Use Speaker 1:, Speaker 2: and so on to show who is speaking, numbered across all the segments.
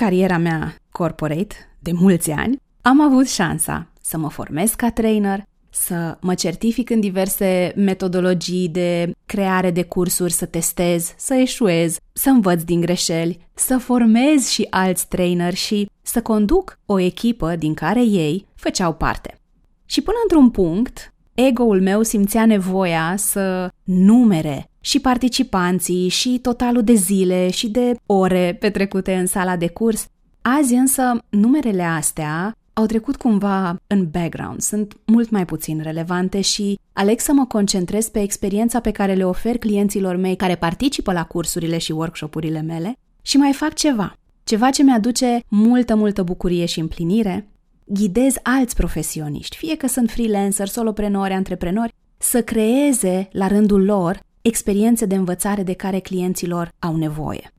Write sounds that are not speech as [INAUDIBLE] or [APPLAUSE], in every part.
Speaker 1: cariera mea corporate, de mulți ani, am avut șansa să mă formez ca trainer, să mă certific în diverse metodologii de creare de cursuri, să testez, să eșuez, să învăț din greșeli, să formez și alți trainer și să conduc o echipă din care ei făceau parte. Și până într-un punct, ego-ul meu simțea nevoia să numere și participanții și totalul de zile și de ore petrecute în sala de curs. Azi însă numerele astea au trecut cumva în background, sunt mult mai puțin relevante și aleg să mă concentrez pe experiența pe care le ofer clienților mei care participă la cursurile și workshopurile mele și mai fac ceva. Ceva ce mi-aduce multă, multă bucurie și împlinire. Ghidez alți profesioniști, fie că sunt freelancer, soloprenori, antreprenori, să creeze la rândul lor experiențe de învățare de care clienților au nevoie.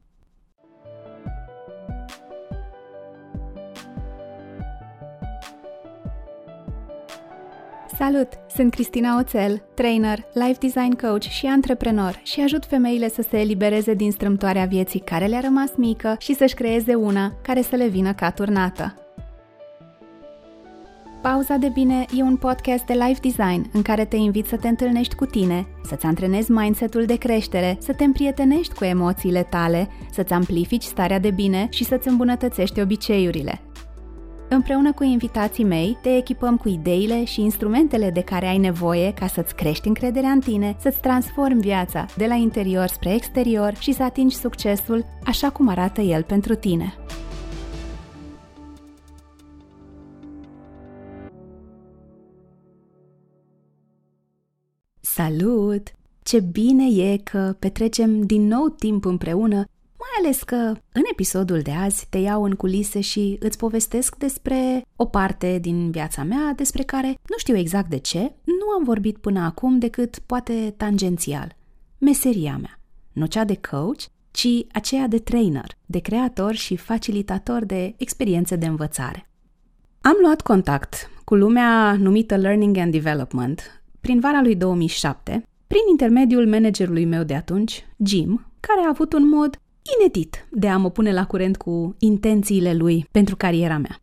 Speaker 1: Salut! Sunt Cristina Oțel, trainer, life design coach și antreprenor și ajut femeile să se elibereze din strâmtoarea vieții care le-a rămas mică și să-și creeze una care să le vină ca turnată. Pauza de bine e un podcast de life design în care te invit să te întâlnești cu tine, să-ți antrenezi mindset-ul de creștere, să te împrietenești cu emoțiile tale, să-ți amplifici starea de bine și să-ți îmbunătățești obiceiurile. Împreună cu invitații mei, te echipăm cu ideile și instrumentele de care ai nevoie ca să-ți crești încrederea în tine, să-ți transformi viața de la interior spre exterior și să atingi succesul așa cum arată el pentru tine. Salut! Ce bine e că petrecem din nou timp împreună, mai ales că în episodul de azi te iau în culise și îți povestesc despre o parte din viața mea despre care nu știu exact de ce, nu am vorbit până acum decât poate tangențial. Meseria mea, nu cea de coach, ci aceea de trainer, de creator și facilitator de experiențe de învățare. Am luat contact cu lumea numită Learning and Development prin vara lui 2007, prin intermediul managerului meu de atunci, Jim, care a avut un mod inedit de a mă pune la curent cu intențiile lui pentru cariera mea.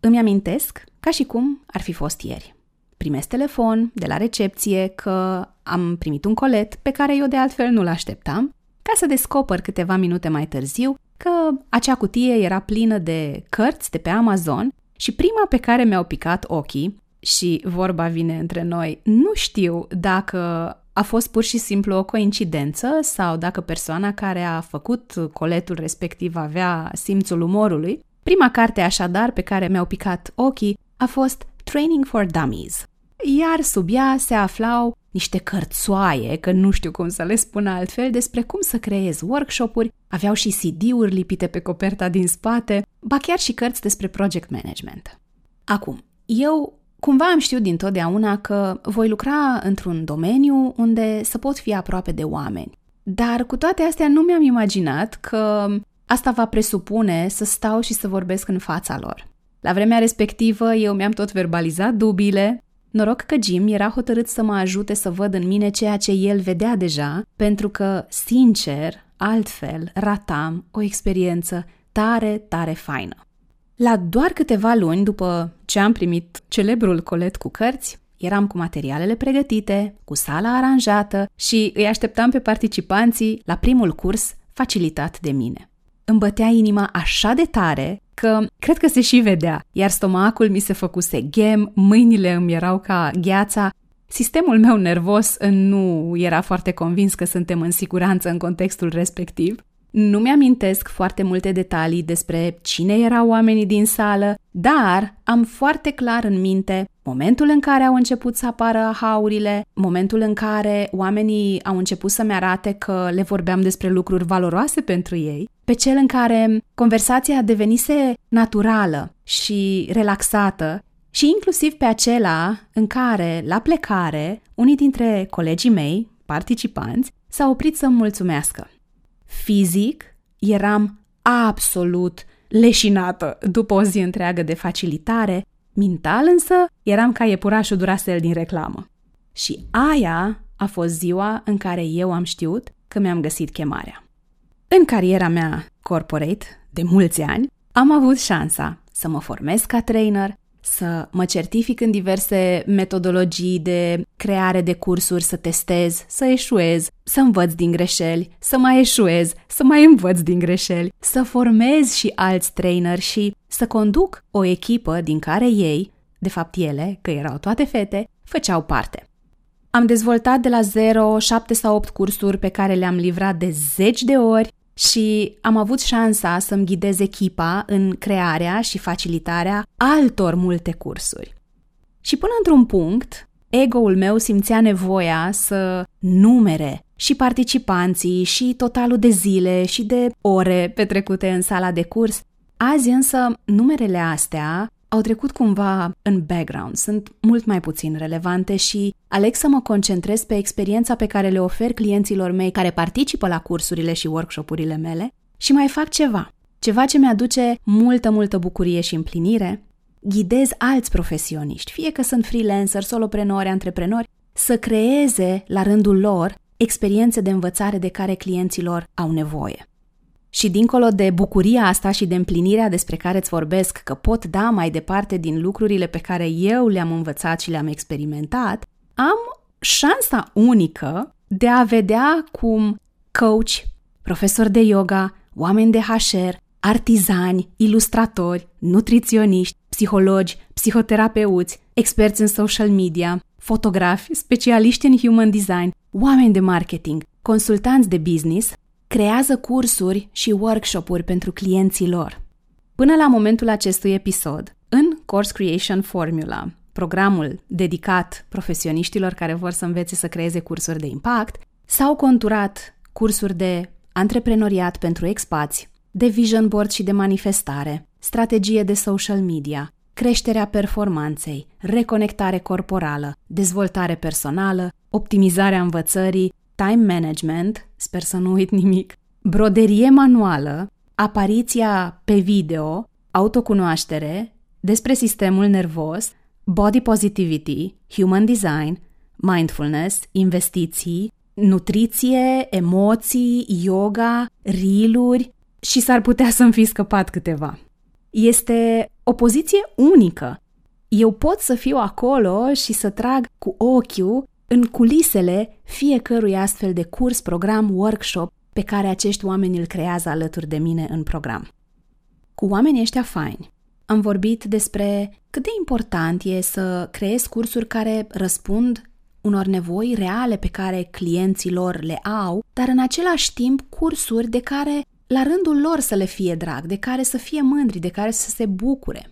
Speaker 1: Îmi amintesc ca și cum ar fi fost ieri. Primesc telefon de la recepție că am primit un colet pe care eu de altfel nu-l așteptam, ca să descoper câteva minute mai târziu că acea cutie era plină de cărți de pe Amazon și prima pe care mi-au picat ochii și vorba vine între noi, nu știu dacă a fost pur și simplu o coincidență sau dacă persoana care a făcut coletul respectiv avea simțul umorului. Prima carte așadar pe care mi-au picat ochii a fost Training for Dummies. Iar sub ea se aflau niște cărțoaie, că nu știu cum să le spun altfel, despre cum să creez workshop-uri, aveau și CD-uri lipite pe coperta din spate, ba chiar și cărți despre project management. Acum, eu Cumva am știut dintotdeauna că voi lucra într-un domeniu unde să pot fi aproape de oameni. Dar cu toate astea nu mi-am imaginat că asta va presupune să stau și să vorbesc în fața lor. La vremea respectivă eu mi-am tot verbalizat dubiile, noroc că Jim era hotărât să mă ajute să văd în mine ceea ce el vedea deja, pentru că, sincer, altfel ratam o experiență tare, tare faină. La doar câteva luni după ce am primit celebrul colet cu cărți, eram cu materialele pregătite, cu sala aranjată și îi așteptam pe participanții la primul curs facilitat de mine. Îmi bătea inima așa de tare că cred că se și vedea, iar stomacul mi se făcuse ghem, mâinile îmi erau ca gheața, Sistemul meu nervos nu era foarte convins că suntem în siguranță în contextul respectiv nu mi-amintesc foarte multe detalii despre cine erau oamenii din sală, dar am foarte clar în minte momentul în care au început să apară haurile, momentul în care oamenii au început să-mi arate că le vorbeam despre lucruri valoroase pentru ei, pe cel în care conversația devenise naturală și relaxată și inclusiv pe acela în care, la plecare, unii dintre colegii mei, participanți, s-au oprit să-mi mulțumească. Fizic, eram absolut leșinată după o zi întreagă de facilitare, mental însă eram ca iepurașul Duracell din reclamă. Și aia a fost ziua în care eu am știut că mi-am găsit chemarea. În cariera mea corporate, de mulți ani, am avut șansa să mă formez ca trainer, să mă certific în diverse metodologii de creare de cursuri, să testez, să eșuez, să învăț din greșeli, să mai eșuez, să mai învăț din greșeli, să formez și alți traineri și să conduc o echipă din care ei, de fapt ele, că erau toate fete, făceau parte. Am dezvoltat de la zero 7 sau 8 cursuri pe care le-am livrat de zeci de ori și am avut șansa să-mi ghidez echipa în crearea și facilitarea altor multe cursuri. Și până într-un punct, ego-ul meu simțea nevoia să numere și participanții și totalul de zile și de ore petrecute în sala de curs. Azi însă numerele astea au trecut cumva în background, sunt mult mai puțin relevante și aleg să mă concentrez pe experiența pe care le ofer clienților mei care participă la cursurile și workshopurile mele și mai fac ceva, ceva ce mi-aduce multă, multă bucurie și împlinire, ghidez alți profesioniști, fie că sunt freelancer, soloprenori, antreprenori, să creeze la rândul lor experiențe de învățare de care clienților au nevoie. Și dincolo de bucuria asta și de împlinirea despre care îți vorbesc că pot da mai departe din lucrurile pe care eu le-am învățat și le-am experimentat, am șansa unică de a vedea cum coach, profesor de yoga, oameni de HR, artizani, ilustratori, nutriționiști, psihologi, psihoterapeuți, experți în social media, fotografi, specialiști în human design, oameni de marketing, consultanți de business creează cursuri și workshop-uri pentru clienții lor. Până la momentul acestui episod, în Course Creation Formula, programul dedicat profesioniștilor care vor să învețe să creeze cursuri de impact, s-au conturat cursuri de antreprenoriat pentru expați, de vision board și de manifestare, strategie de social media, creșterea performanței, reconectare corporală, dezvoltare personală, optimizarea învățării, time management, sper să nu uit nimic, broderie manuală, apariția pe video, autocunoaștere, despre sistemul nervos, body positivity, human design, mindfulness, investiții, nutriție, emoții, yoga, riluri și s-ar putea să-mi fi scăpat câteva. Este o poziție unică. Eu pot să fiu acolo și să trag cu ochiul în culisele fiecărui astfel de curs, program, workshop pe care acești oameni îl creează alături de mine în program. Cu oamenii ăștia faini am vorbit despre cât de important e să creezi cursuri care răspund unor nevoi reale pe care clienții lor le au, dar în același timp cursuri de care la rândul lor să le fie drag, de care să fie mândri, de care să se bucure.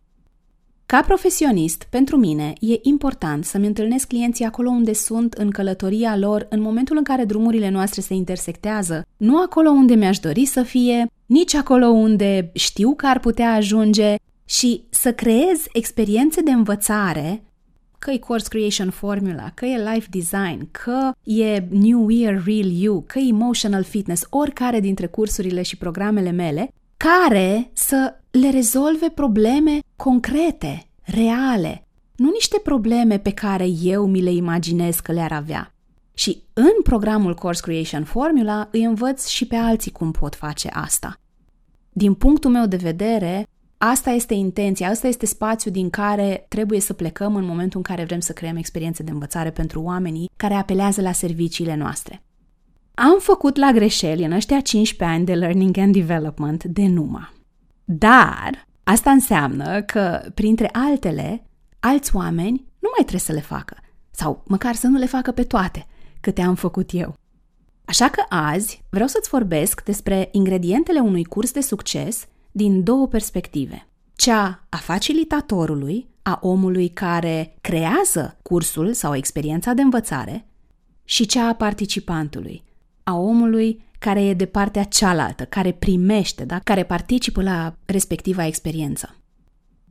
Speaker 1: Ca profesionist, pentru mine e important să-mi întâlnesc clienții acolo unde sunt în călătoria lor în momentul în care drumurile noastre se intersectează, nu acolo unde mi-aș dori să fie, nici acolo unde știu că ar putea ajunge și să creez experiențe de învățare că e Course Creation Formula, că e Life Design, că e New Year Real You, că e Emotional Fitness, oricare dintre cursurile și programele mele, care să le rezolve probleme concrete, reale, nu niște probleme pe care eu mi le imaginez că le-ar avea. Și în programul Course Creation Formula îi învăț și pe alții cum pot face asta. Din punctul meu de vedere, asta este intenția, asta este spațiul din care trebuie să plecăm în momentul în care vrem să creăm experiențe de învățare pentru oamenii care apelează la serviciile noastre. Am făcut la greșeli în ăștia 15 ani de Learning and Development de numai. Dar asta înseamnă că, printre altele, alți oameni nu mai trebuie să le facă, sau măcar să nu le facă pe toate, câte am făcut eu. Așa că azi vreau să-ți vorbesc despre ingredientele unui curs de succes din două perspective. Cea a facilitatorului, a omului care creează cursul sau experiența de învățare, și cea a participantului, a omului care e de partea cealaltă, care primește, da? care participă la respectiva experiență.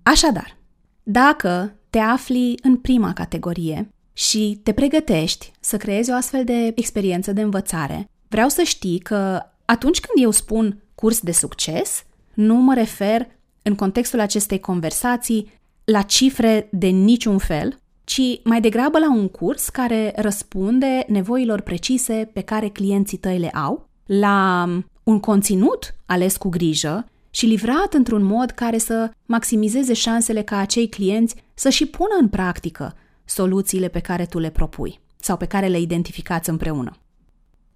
Speaker 1: Așadar, dacă te afli în prima categorie și te pregătești să creezi o astfel de experiență de învățare, vreau să știi că atunci când eu spun curs de succes, nu mă refer în contextul acestei conversații la cifre de niciun fel, ci mai degrabă la un curs care răspunde nevoilor precise pe care clienții tăi le au la un conținut ales cu grijă și livrat într-un mod care să maximizeze șansele ca acei clienți să și pună în practică soluțiile pe care tu le propui sau pe care le identificați împreună.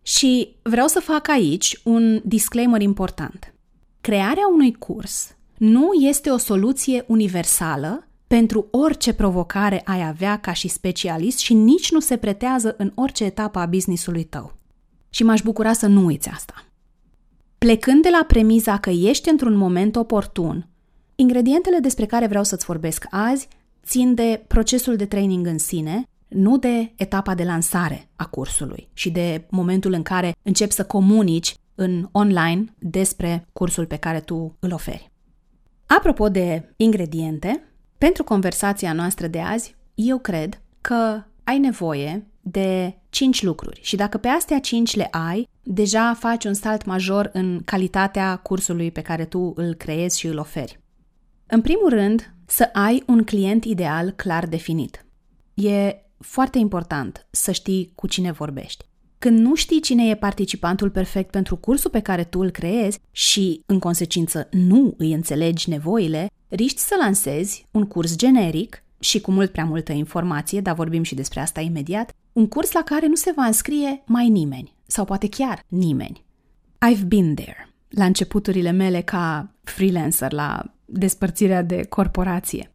Speaker 1: Și vreau să fac aici un disclaimer important. Crearea unui curs nu este o soluție universală pentru orice provocare ai avea ca și specialist și nici nu se pretează în orice etapă a businessului tău. Și m-aș bucura să nu uiți asta. Plecând de la premiza că ești într-un moment oportun, ingredientele despre care vreau să-ți vorbesc azi țin de procesul de training în sine, nu de etapa de lansare a cursului și de momentul în care începi să comunici în online despre cursul pe care tu îl oferi. Apropo de ingrediente, pentru conversația noastră de azi, eu cred că ai nevoie de 5 lucruri și dacă pe astea 5 le ai, deja faci un salt major în calitatea cursului pe care tu îl creezi și îl oferi. În primul rând, să ai un client ideal clar definit. E foarte important să știi cu cine vorbești. Când nu știi cine e participantul perfect pentru cursul pe care tu îl creezi și, în consecință, nu îi înțelegi nevoile, riști să lansezi un curs generic și cu mult prea multă informație, dar vorbim și despre asta imediat, un curs la care nu se va înscrie mai nimeni, sau poate chiar nimeni. I've been there, la începuturile mele ca freelancer, la despărțirea de corporație.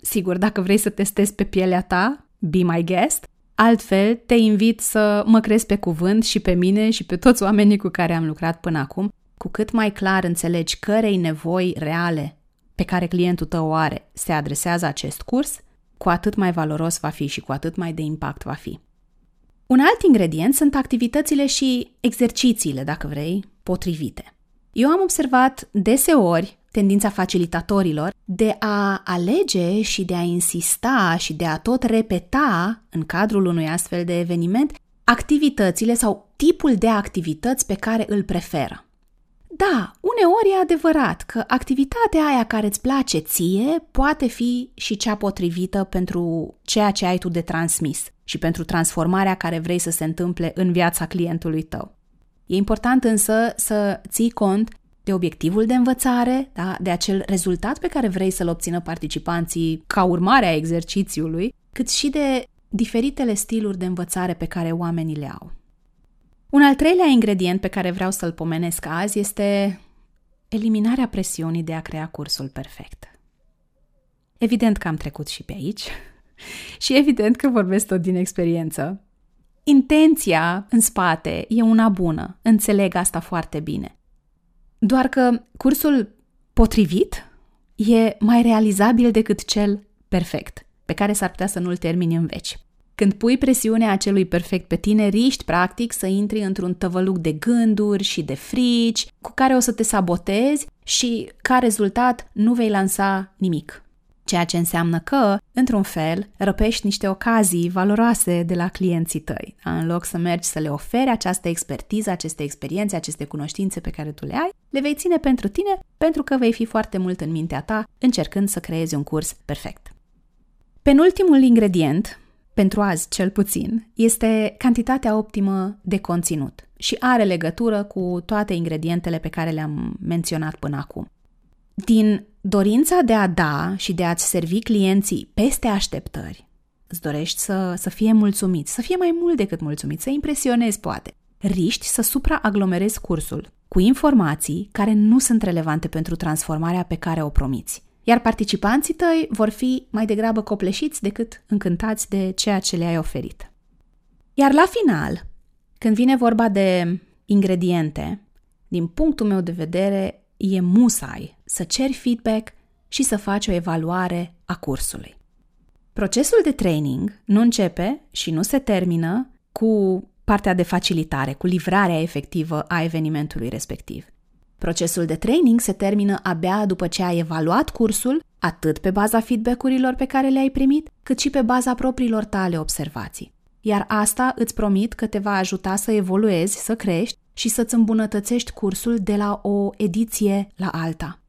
Speaker 1: Sigur, dacă vrei să testezi pe pielea ta, be my guest, altfel te invit să mă crezi pe cuvânt și pe mine și pe toți oamenii cu care am lucrat până acum, cu cât mai clar înțelegi cărei nevoi reale pe care clientul tău o are se adresează acest curs, cu atât mai valoros va fi și cu atât mai de impact va fi. Un alt ingredient sunt activitățile și exercițiile, dacă vrei, potrivite. Eu am observat deseori tendința facilitatorilor de a alege și de a insista și de a tot repeta în cadrul unui astfel de eveniment activitățile sau tipul de activități pe care îl preferă. Da, uneori e adevărat că activitatea aia care îți place ție poate fi și cea potrivită pentru ceea ce ai tu de transmis și pentru transformarea care vrei să se întâmple în viața clientului tău. E important însă să ții cont de obiectivul de învățare, da? de acel rezultat pe care vrei să-l obțină participanții ca urmare a exercițiului, cât și de diferitele stiluri de învățare pe care oamenii le au. Un al treilea ingredient pe care vreau să-l pomenesc azi este eliminarea presiunii de a crea cursul perfect. Evident că am trecut și pe aici [LAUGHS] și evident că vorbesc tot din experiență. Intenția în spate e una bună, înțeleg asta foarte bine. Doar că cursul potrivit e mai realizabil decât cel perfect, pe care s-ar putea să nu-l termini în veci. Când pui presiunea acelui perfect pe tine, riști practic să intri într-un tăvăluc de gânduri și de frici, cu care o să te sabotezi și ca rezultat nu vei lansa nimic. Ceea ce înseamnă că, într-un fel, răpești niște ocazii valoroase de la clienții tăi. În loc să mergi să le oferi această expertiză, aceste experiențe, aceste cunoștințe pe care tu le ai, le vei ține pentru tine pentru că vei fi foarte mult în mintea ta încercând să creezi un curs perfect. Penultimul ingredient pentru azi cel puțin, este cantitatea optimă de conținut și are legătură cu toate ingredientele pe care le-am menționat până acum. Din dorința de a da și de a-ți servi clienții peste așteptări, îți dorești să, să fie mulțumit, să fie mai mult decât mulțumit, să impresionezi poate. Riști să supraaglomerezi cursul cu informații care nu sunt relevante pentru transformarea pe care o promiți iar participanții tăi vor fi mai degrabă copleșiți decât încântați de ceea ce le-ai oferit. Iar la final, când vine vorba de ingrediente, din punctul meu de vedere, e musai să ceri feedback și să faci o evaluare a cursului. Procesul de training nu începe și nu se termină cu partea de facilitare, cu livrarea efectivă a evenimentului respectiv. Procesul de training se termină abia după ce ai evaluat cursul, atât pe baza feedback-urilor pe care le-ai primit, cât și pe baza propriilor tale observații. Iar asta îți promit că te va ajuta să evoluezi, să crești și să-ți îmbunătățești cursul de la o ediție la alta.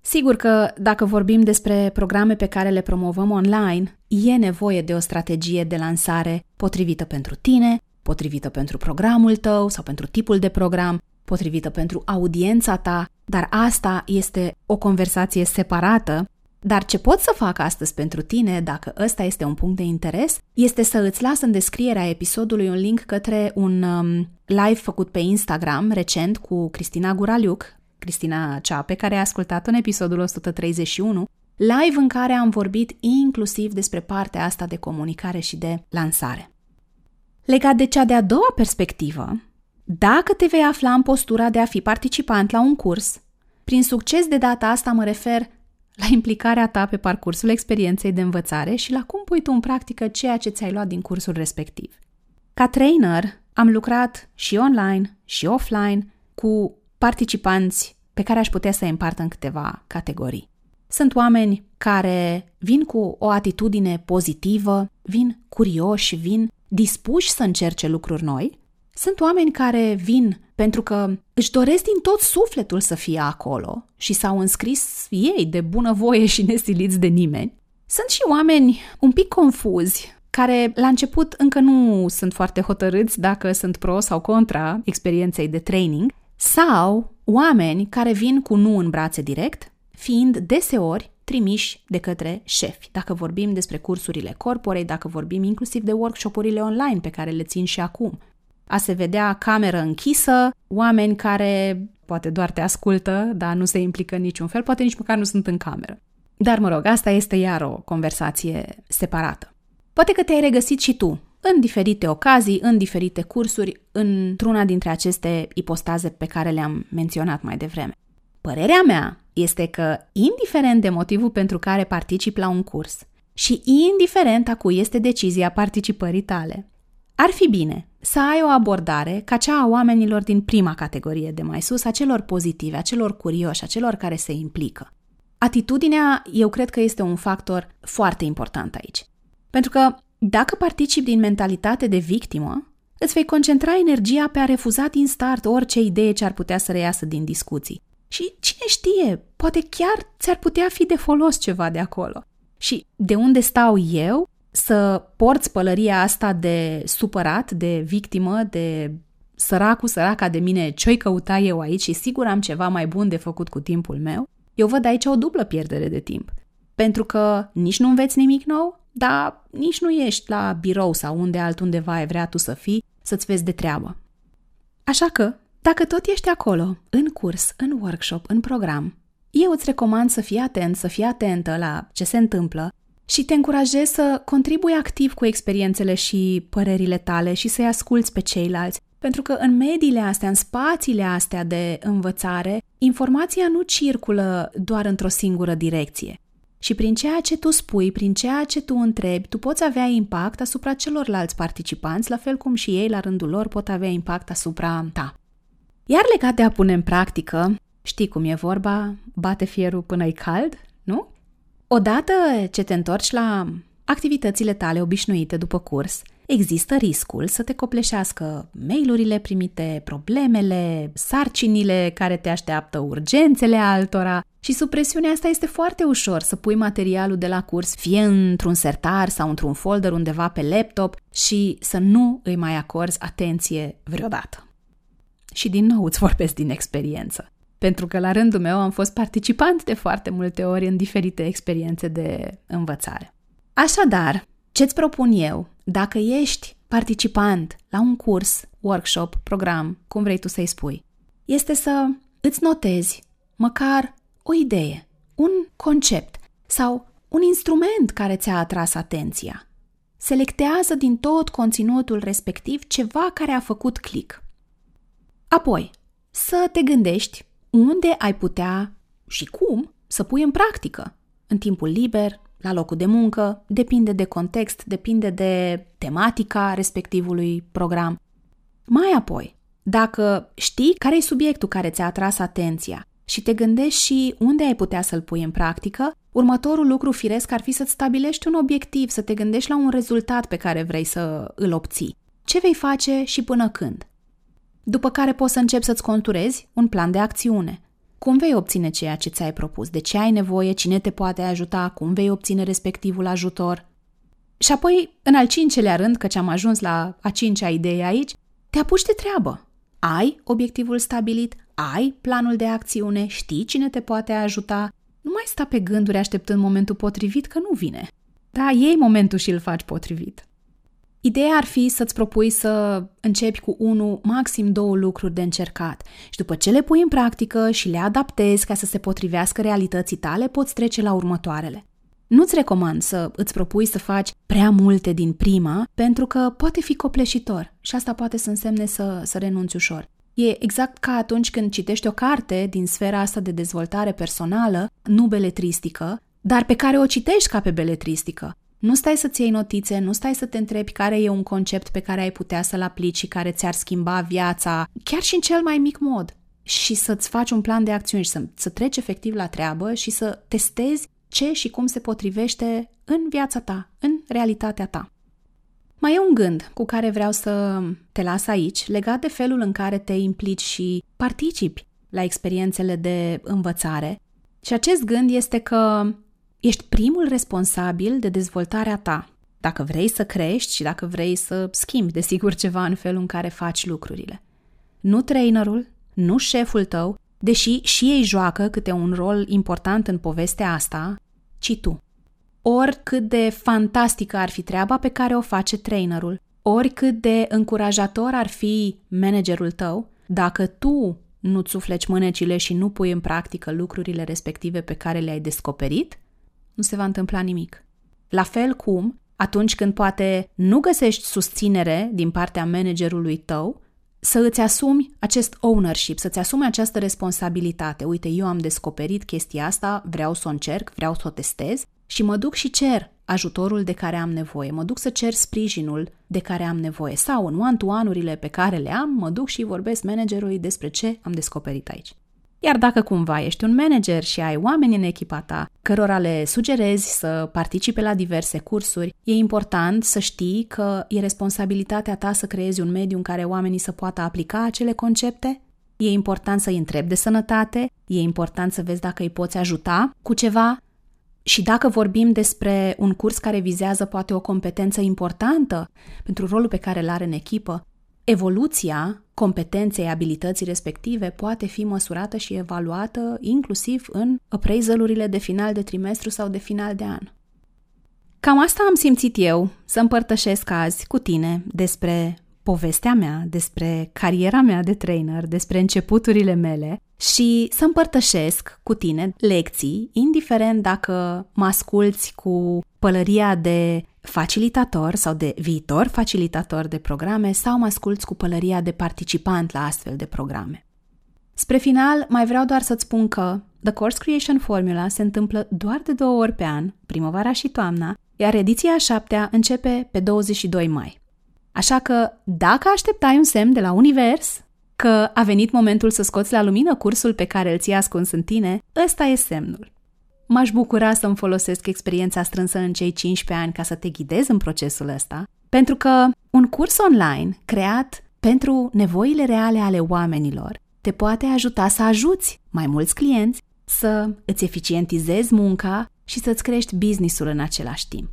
Speaker 1: Sigur că dacă vorbim despre programe pe care le promovăm online, e nevoie de o strategie de lansare potrivită pentru tine, potrivită pentru programul tău sau pentru tipul de program, potrivită pentru audiența ta, dar asta este o conversație separată. Dar ce pot să fac astăzi pentru tine, dacă ăsta este un punct de interes, este să îți las în descrierea episodului un link către un um, live făcut pe Instagram recent cu Cristina Guraliuc, Cristina cea pe care ai ascultat în episodul 131, live în care am vorbit inclusiv despre partea asta de comunicare și de lansare. Legat de cea de-a doua perspectivă, dacă te vei afla în postura de a fi participant la un curs, prin succes de data asta mă refer la implicarea ta pe parcursul experienței de învățare și la cum pui tu în practică ceea ce ți-ai luat din cursul respectiv. Ca trainer, am lucrat și online și offline cu participanți pe care aș putea să împartă în câteva categorii. Sunt oameni care vin cu o atitudine pozitivă, vin curioși, vin dispuși să încerce lucruri noi. Sunt oameni care vin pentru că își doresc din tot sufletul să fie acolo și s-au înscris ei de bunăvoie și nesiliți de nimeni. Sunt și oameni un pic confuzi, care la început încă nu sunt foarte hotărâți dacă sunt pro sau contra experienței de training, sau oameni care vin cu nu în brațe direct, fiind deseori trimiși de către șefi. Dacă vorbim despre cursurile corporei, dacă vorbim inclusiv de workshopurile online pe care le țin și acum. A se vedea cameră închisă, oameni care poate doar te ascultă, dar nu se implică în niciun fel, poate nici măcar nu sunt în cameră. Dar mă rog, asta este iar o conversație separată. Poate că te-ai regăsit și tu în diferite ocazii, în diferite cursuri, într-una dintre aceste ipostaze pe care le-am menționat mai devreme. Părerea mea este că, indiferent de motivul pentru care participi la un curs și indiferent a cui este decizia participării tale, ar fi bine să ai o abordare ca cea a oamenilor din prima categorie de mai sus, a celor pozitive, a celor curioși, a celor care se implică. Atitudinea, eu cred că este un factor foarte important aici. Pentru că dacă participi din mentalitate de victimă, îți vei concentra energia pe a refuza din start orice idee ce ar putea să reiasă din discuții. Și cine știe, poate chiar ți-ar putea fi de folos ceva de acolo. Și de unde stau eu să porți pălăria asta de supărat, de victimă, de săracul, săraca de mine, ce-i căuta eu aici și sigur am ceva mai bun de făcut cu timpul meu, eu văd aici o dublă pierdere de timp. Pentru că nici nu înveți nimic nou, dar nici nu ești la birou sau unde altundeva ai vrea tu să fii, să-ți vezi de treabă. Așa că, dacă tot ești acolo, în curs, în workshop, în program, eu îți recomand să fii atent, să fii atentă la ce se întâmplă și te încurajez să contribui activ cu experiențele și părerile tale și să-i asculți pe ceilalți, pentru că în mediile astea, în spațiile astea de învățare, informația nu circulă doar într-o singură direcție. Și prin ceea ce tu spui, prin ceea ce tu întrebi, tu poți avea impact asupra celorlalți participanți, la fel cum și ei, la rândul lor, pot avea impact asupra ta. Iar legat de a pune în practică, știi cum e vorba, bate fierul până e cald, nu? Odată ce te întorci la activitățile tale obișnuite după curs, există riscul să te copleșească mailurile primite, problemele, sarcinile care te așteaptă, urgențele altora și sub presiunea asta este foarte ușor să pui materialul de la curs fie într-un sertar sau într-un folder undeva pe laptop și să nu îi mai acorzi atenție vreodată. Și din nou îți vorbesc din experiență. Pentru că la rândul meu am fost participant de foarte multe ori în diferite experiențe de învățare. Așadar, ce-ți propun eu, dacă ești participant la un curs, workshop, program, cum vrei tu să-i spui, este să îți notezi măcar o idee, un concept sau un instrument care ți-a atras atenția. Selectează din tot conținutul respectiv ceva care a făcut click. Apoi, să te gândești unde ai putea și cum să pui în practică, în timpul liber, la locul de muncă, depinde de context, depinde de tematica respectivului program. Mai apoi, dacă știi care e subiectul care ți-a atras atenția și te gândești și unde ai putea să-l pui în practică, următorul lucru firesc ar fi să-ți stabilești un obiectiv, să te gândești la un rezultat pe care vrei să îl obții. Ce vei face și până când? După care poți să începi să-ți conturezi un plan de acțiune. Cum vei obține ceea ce ți-ai propus? De ce ai nevoie? Cine te poate ajuta? Cum vei obține respectivul ajutor? Și apoi, în al cincelea rând, căci am ajuns la a cincea idee aici, te apuci de treabă. ai obiectivul stabilit, ai planul de acțiune, știi cine te poate ajuta, nu mai sta pe gânduri așteptând momentul potrivit că nu vine. Da, iei momentul și îl faci potrivit. Ideea ar fi să-ți propui să începi cu unul, maxim două lucruri de încercat și după ce le pui în practică și le adaptezi ca să se potrivească realității tale, poți trece la următoarele. Nu-ți recomand să îți propui să faci prea multe din prima, pentru că poate fi copleșitor și asta poate să însemne să, să renunți ușor. E exact ca atunci când citești o carte din sfera asta de dezvoltare personală, nu beletristică, dar pe care o citești ca pe beletristică. Nu stai să-ți iei notițe, nu stai să te întrebi care e un concept pe care ai putea să-l aplici și care ți-ar schimba viața, chiar și în cel mai mic mod. Și să-ți faci un plan de acțiune și să, să treci efectiv la treabă și să testezi ce și cum se potrivește în viața ta, în realitatea ta. Mai e un gând cu care vreau să te las aici, legat de felul în care te implici și participi la experiențele de învățare. Și acest gând este că ești primul responsabil de dezvoltarea ta. Dacă vrei să crești și dacă vrei să schimbi, desigur, ceva în felul în care faci lucrurile. Nu trainerul, nu șeful tău, deși și ei joacă câte un rol important în povestea asta, ci tu. Oricât de fantastică ar fi treaba pe care o face trainerul, oricât de încurajator ar fi managerul tău, dacă tu nu-ți sufleci mânecile și nu pui în practică lucrurile respective pe care le-ai descoperit, nu se va întâmpla nimic. La fel cum, atunci când poate nu găsești susținere din partea managerului tău, să îți asumi acest ownership, să-ți asumi această responsabilitate. Uite, eu am descoperit chestia asta, vreau să o încerc, vreau să o testez și mă duc și cer ajutorul de care am nevoie, mă duc să cer sprijinul de care am nevoie sau în one-to-one-urile pe care le am, mă duc și vorbesc managerului despre ce am descoperit aici. Iar dacă cumva ești un manager și ai oameni în echipa ta, cărora le sugerezi să participe la diverse cursuri, e important să știi că e responsabilitatea ta să creezi un mediu în care oamenii să poată aplica acele concepte. E important să-i întrebi de sănătate, e important să vezi dacă îi poți ajuta cu ceva și dacă vorbim despre un curs care vizează poate o competență importantă pentru rolul pe care îl are în echipă, Evoluția competenței, abilității respective poate fi măsurată și evaluată inclusiv în appraisalurile de final de trimestru sau de final de an. Cam asta am simțit eu să împărtășesc azi cu tine despre povestea mea, despre cariera mea de trainer, despre începuturile mele și să împărtășesc cu tine lecții, indiferent dacă mă asculți cu pălăria de facilitator sau de viitor facilitator de programe sau mă asculți cu pălăria de participant la astfel de programe. Spre final, mai vreau doar să-ți spun că The Course Creation Formula se întâmplă doar de două ori pe an, primăvara și toamna, iar ediția a șaptea începe pe 22 mai. Așa că, dacă așteptai un semn de la univers că a venit momentul să scoți la lumină cursul pe care îl ții ascuns în tine, ăsta e semnul. M-aș bucura să-mi folosesc experiența strânsă în cei 15 ani ca să te ghidez în procesul ăsta, pentru că un curs online creat pentru nevoile reale ale oamenilor te poate ajuta să ajuți mai mulți clienți, să îți eficientizezi munca și să-ți crești businessul în același timp.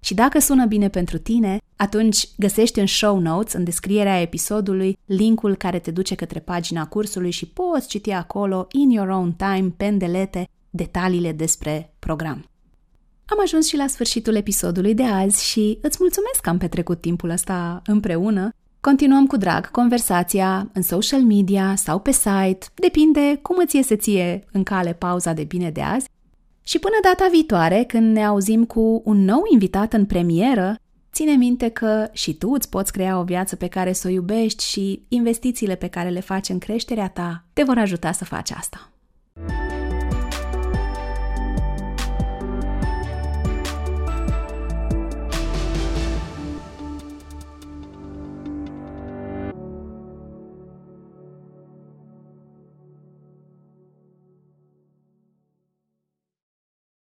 Speaker 1: Și dacă sună bine pentru tine, atunci găsești în show notes, în descrierea episodului, linkul care te duce către pagina cursului și poți citi acolo, in your own time, pendelete, detaliile despre program. Am ajuns și la sfârșitul episodului de azi și îți mulțumesc că am petrecut timpul ăsta împreună. Continuăm cu drag conversația în social media sau pe site, depinde cum îți iese ție în cale pauza de bine de azi. Și până data viitoare, când ne auzim cu un nou invitat în premieră, ține minte că și tu îți poți crea o viață pe care să o iubești și investițiile pe care le faci în creșterea ta te vor ajuta să faci asta.